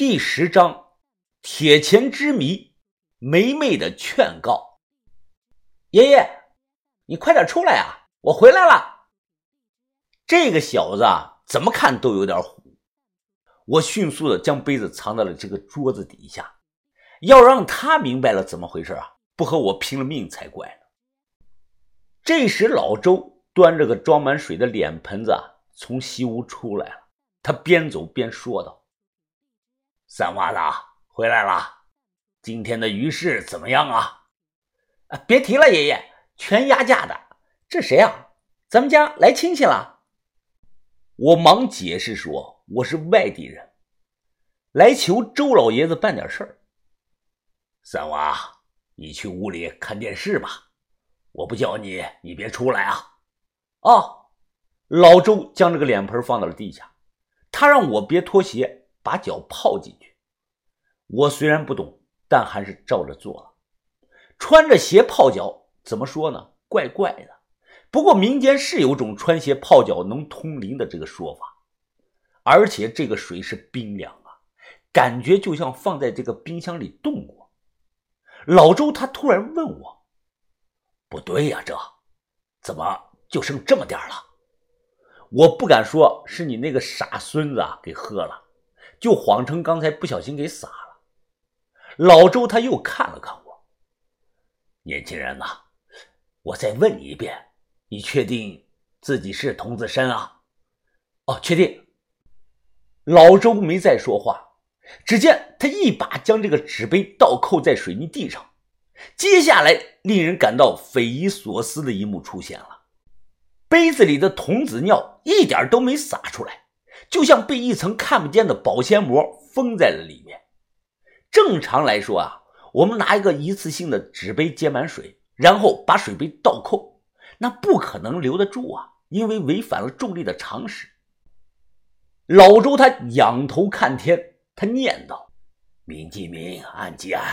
第十章，铁钱之谜，梅梅的劝告。爷爷，你快点出来啊！我回来了。这个小子啊，怎么看都有点虎。我迅速的将杯子藏到了这个桌子底下，要让他明白了怎么回事啊，不和我拼了命才怪呢。这时，老周端着个装满水的脸盆子从西屋出来了，他边走边说道。三娃子回来了，今天的鱼市怎么样啊？啊，别提了，爷爷，全压价的。这谁啊？咱们家来亲戚了。我忙解释说，我是外地人，来求周老爷子办点事儿。三娃，你去屋里看电视吧，我不叫你，你别出来啊。哦，老周将这个脸盆放到了地下，他让我别脱鞋。把脚泡进去，我虽然不懂，但还是照着做了。穿着鞋泡脚，怎么说呢？怪怪的。不过民间是有种穿鞋泡脚能通灵的这个说法，而且这个水是冰凉啊，感觉就像放在这个冰箱里冻过。老周他突然问我：“不对呀，这怎么就剩这么点了？”我不敢说是你那个傻孙子啊给喝了。就谎称刚才不小心给洒了。老周他又看了看我，年轻人呐，我再问你一遍，你确定自己是童子身啊？哦，确定。老周没再说话，只见他一把将这个纸杯倒扣在水泥地上。接下来，令人感到匪夷所思的一幕出现了：杯子里的童子尿一点都没洒出来。就像被一层看不见的保鲜膜封在了里面。正常来说啊，我们拿一个一次性的纸杯接满水，然后把水杯倒扣，那不可能留得住啊，因为违反了重力的常识。老周他仰头看天，他念道：“明即明，暗即暗，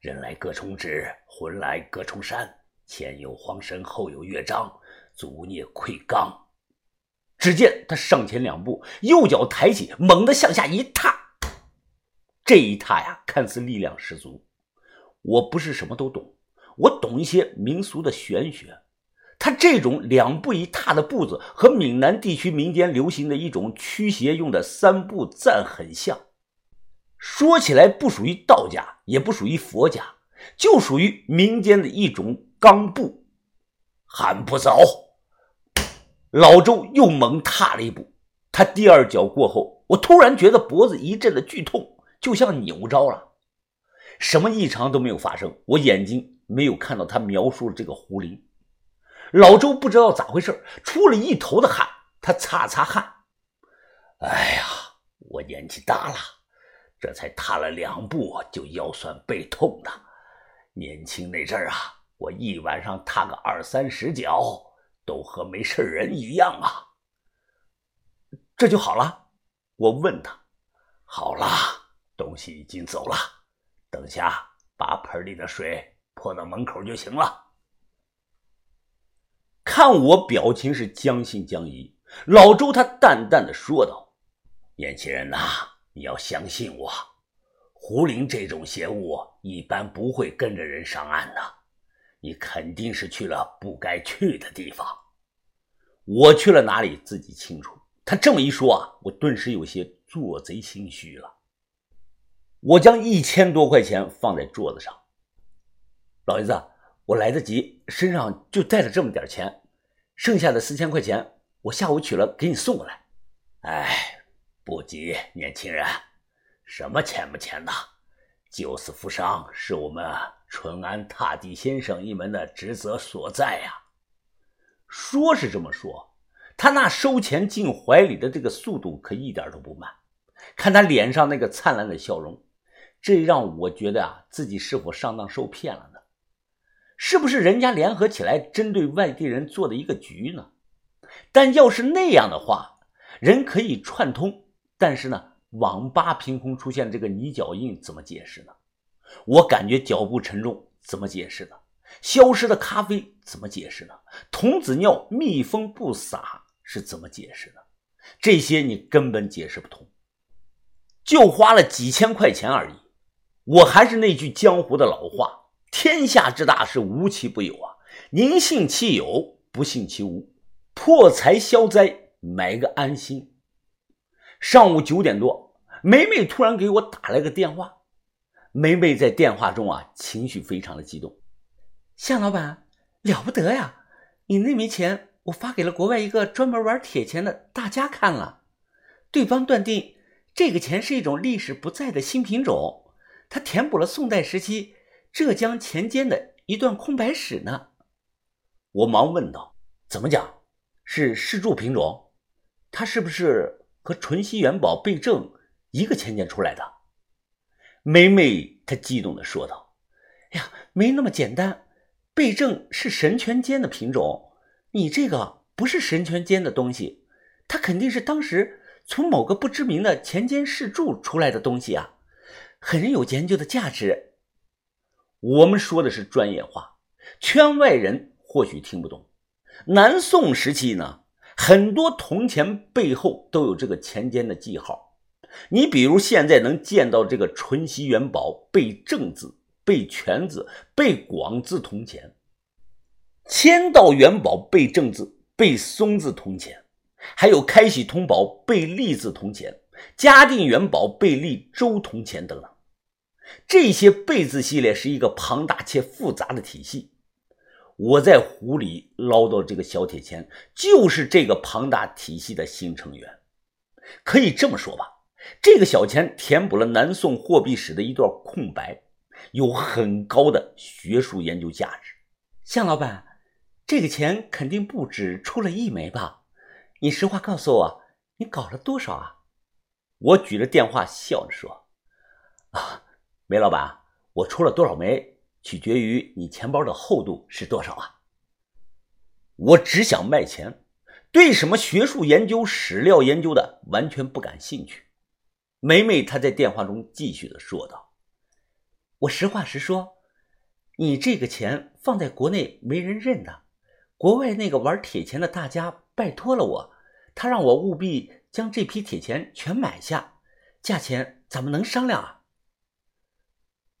人来各冲之，魂来各冲山。前有黄神，后有乐章，足孽愧刚。”只见他上前两步，右脚抬起，猛地向下一踏。这一踏呀，看似力量十足。我不是什么都懂，我懂一些民俗的玄学。他这种两步一踏的步子，和闽南地区民间流行的一种驱邪用的三步赞很像。说起来，不属于道家，也不属于佛家，就属于民间的一种罡步。喊不走。老周又猛踏了一步，他第二脚过后，我突然觉得脖子一阵的剧痛，就像扭着了。什么异常都没有发生，我眼睛没有看到他描述的这个狐狸。老周不知道咋回事，出了一头的汗，他擦擦汗。哎呀，我年纪大了，这才踏了两步就腰酸背痛的。年轻那阵儿啊，我一晚上踏个二三十脚。都和没事人一样啊！这就好了。我问他：“好了，东西已经走了，等下把盆里的水泼到门口就行了。”看我表情是将信将疑，老周他淡淡的说道：“年轻人呐，你要相信我，胡林这种邪物一般不会跟着人上岸的。”你肯定是去了不该去的地方，我去了哪里自己清楚。他这么一说啊，我顿时有些做贼心虚了。我将一千多块钱放在桌子上，老爷子，我来得及，身上就带着这么点钱，剩下的四千块钱我下午取了给你送过来。哎，不急，年轻人，什么钱不钱的，救死扶伤是我们。淳安踏地先生一门的职责所在呀，说是这么说，他那收钱进怀里的这个速度可一点都不慢。看他脸上那个灿烂的笑容，这让我觉得啊，自己是否上当受骗了呢？是不是人家联合起来针对外地人做的一个局呢？但要是那样的话，人可以串通，但是呢，网吧凭空出现这个泥脚印，怎么解释呢？我感觉脚步沉重，怎么解释呢？消失的咖啡怎么解释呢？童子尿密封不洒是怎么解释呢？这些你根本解释不通。就花了几千块钱而已。我还是那句江湖的老话：天下之大，是无奇不有啊！宁信其有，不信其无。破财消灾，买个安心。上午九点多，梅梅突然给我打了个电话。梅梅在电话中啊，情绪非常的激动。向老板，了不得呀！你那枚钱，我发给了国外一个专门玩铁钱的大家看了，对方断定这个钱是一种历史不在的新品种。它填补了宋代时期浙江钱间的一段空白史呢。我忙问道：“怎么讲？是试铸品种？它是不是和淳熙元宝贝正一个钱间出来的？”梅梅她激动地说道：“呀，没那么简单。贝正是神权间的品种，你这个不是神权间的东西，它肯定是当时从某个不知名的钱间试铸出来的东西啊。”很有研究的价值。我们说的是专业话，圈外人或许听不懂。南宋时期呢，很多铜钱背后都有这个钱间的记号。你比如现在能见到这个淳熙元宝背正字、背全字、背广字铜钱，千道元宝背正字、背松字铜钱，还有开禧通宝背立字铜钱。嘉定元宝贝立周铜钱等等，这些贝字系列是一个庞大且复杂的体系。我在湖里捞到这个小铁钱，就是这个庞大体系的新成员。可以这么说吧，这个小钱填补了南宋货币史的一段空白，有很高的学术研究价值。向老板，这个钱肯定不止出了一枚吧？你实话告诉我，你搞了多少啊？我举着电话笑着说：“啊，梅老板，我出了多少枚，取决于你钱包的厚度是多少啊。我只想卖钱，对什么学术研究、史料研究的完全不感兴趣。”梅梅她在电话中继续的说道：“我实话实说，你这个钱放在国内没人认的，国外那个玩铁钱的大家拜托了我，他让我务必。”将这批铁钱全买下，价钱怎么能商量啊？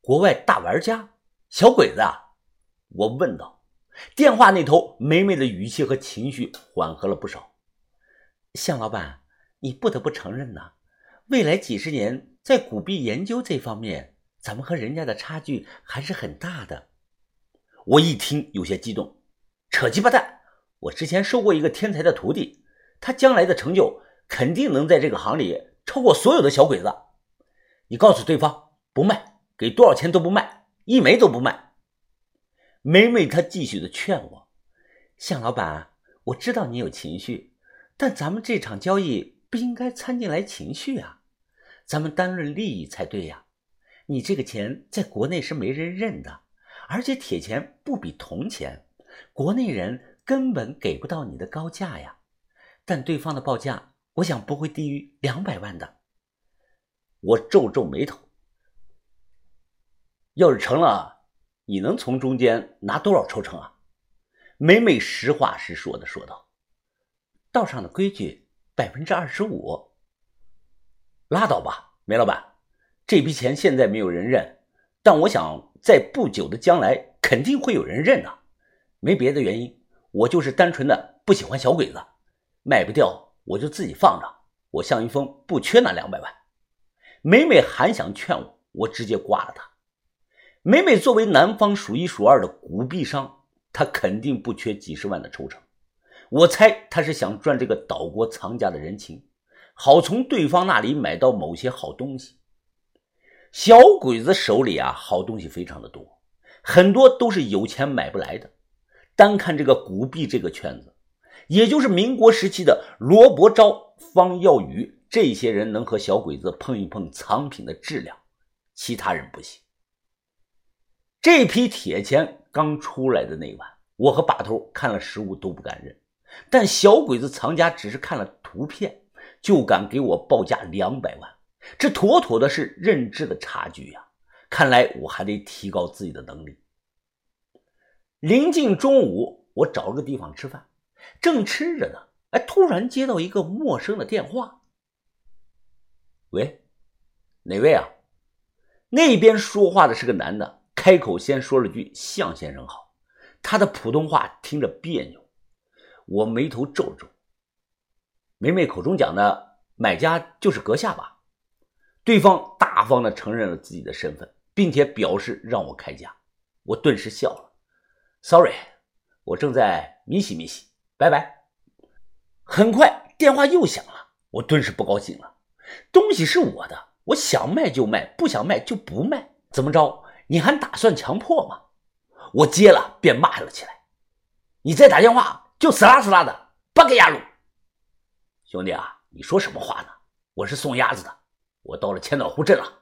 国外大玩家，小鬼子啊！我问道。电话那头，梅梅的语气和情绪缓和了不少。向老板，你不得不承认呐，未来几十年在古币研究这方面，咱们和人家的差距还是很大的。我一听有些激动，扯鸡巴蛋！我之前收过一个天才的徒弟，他将来的成就。肯定能在这个行里超过所有的小鬼子。你告诉对方不卖，给多少钱都不卖，一枚都不卖。梅梅她继续的劝我：“向老板，我知道你有情绪，但咱们这场交易不应该掺进来情绪啊，咱们单论利益才对呀。你这个钱在国内是没人认的，而且铁钱不比铜钱，国内人根本给不到你的高价呀。但对方的报价。”我想不会低于两百万的。我皱皱眉头，要是成了，你能从中间拿多少抽成啊？梅梅实话实说的说道：“道上的规矩，百分之二十五。”拉倒吧，梅老板，这笔钱现在没有人认，但我想在不久的将来肯定会有人认的。没别的原因，我就是单纯的不喜欢小鬼子，卖不掉。我就自己放着，我向一峰不缺那两百万。美美还想劝我，我直接挂了他。美美作为南方数一数二的古币商，他肯定不缺几十万的抽成。我猜他是想赚这个岛国藏家的人情，好从对方那里买到某些好东西。小鬼子手里啊，好东西非常的多，很多都是有钱买不来的。单看这个古币这个圈子。也就是民国时期的罗伯昭、方耀宇这些人能和小鬼子碰一碰藏品的质量，其他人不行。这批铁钱刚出来的那晚，我和把头看了实物都不敢认，但小鬼子藏家只是看了图片就敢给我报价两百万，这妥妥的是认知的差距呀！看来我还得提高自己的能力。临近中午，我找了个地方吃饭。正吃着呢，哎，突然接到一个陌生的电话。喂，哪位啊？那边说话的是个男的，开口先说了句“向先生好”，他的普通话听着别扭。我眉头皱了皱。梅梅口中讲的买家就是阁下吧？对方大方的承认了自己的身份，并且表示让我开价。我顿时笑了，sorry，我正在咪洗咪洗，拜拜。很快电话又响了，我顿时不高兴了。东西是我的，我想卖就卖，不想卖就不卖。怎么着？你还打算强迫吗？我接了便骂了起来：“你再打电话就死拉死拉的，八个牙路！”兄弟啊，你说什么话呢？我是送鸭子的，我到了千岛湖镇了。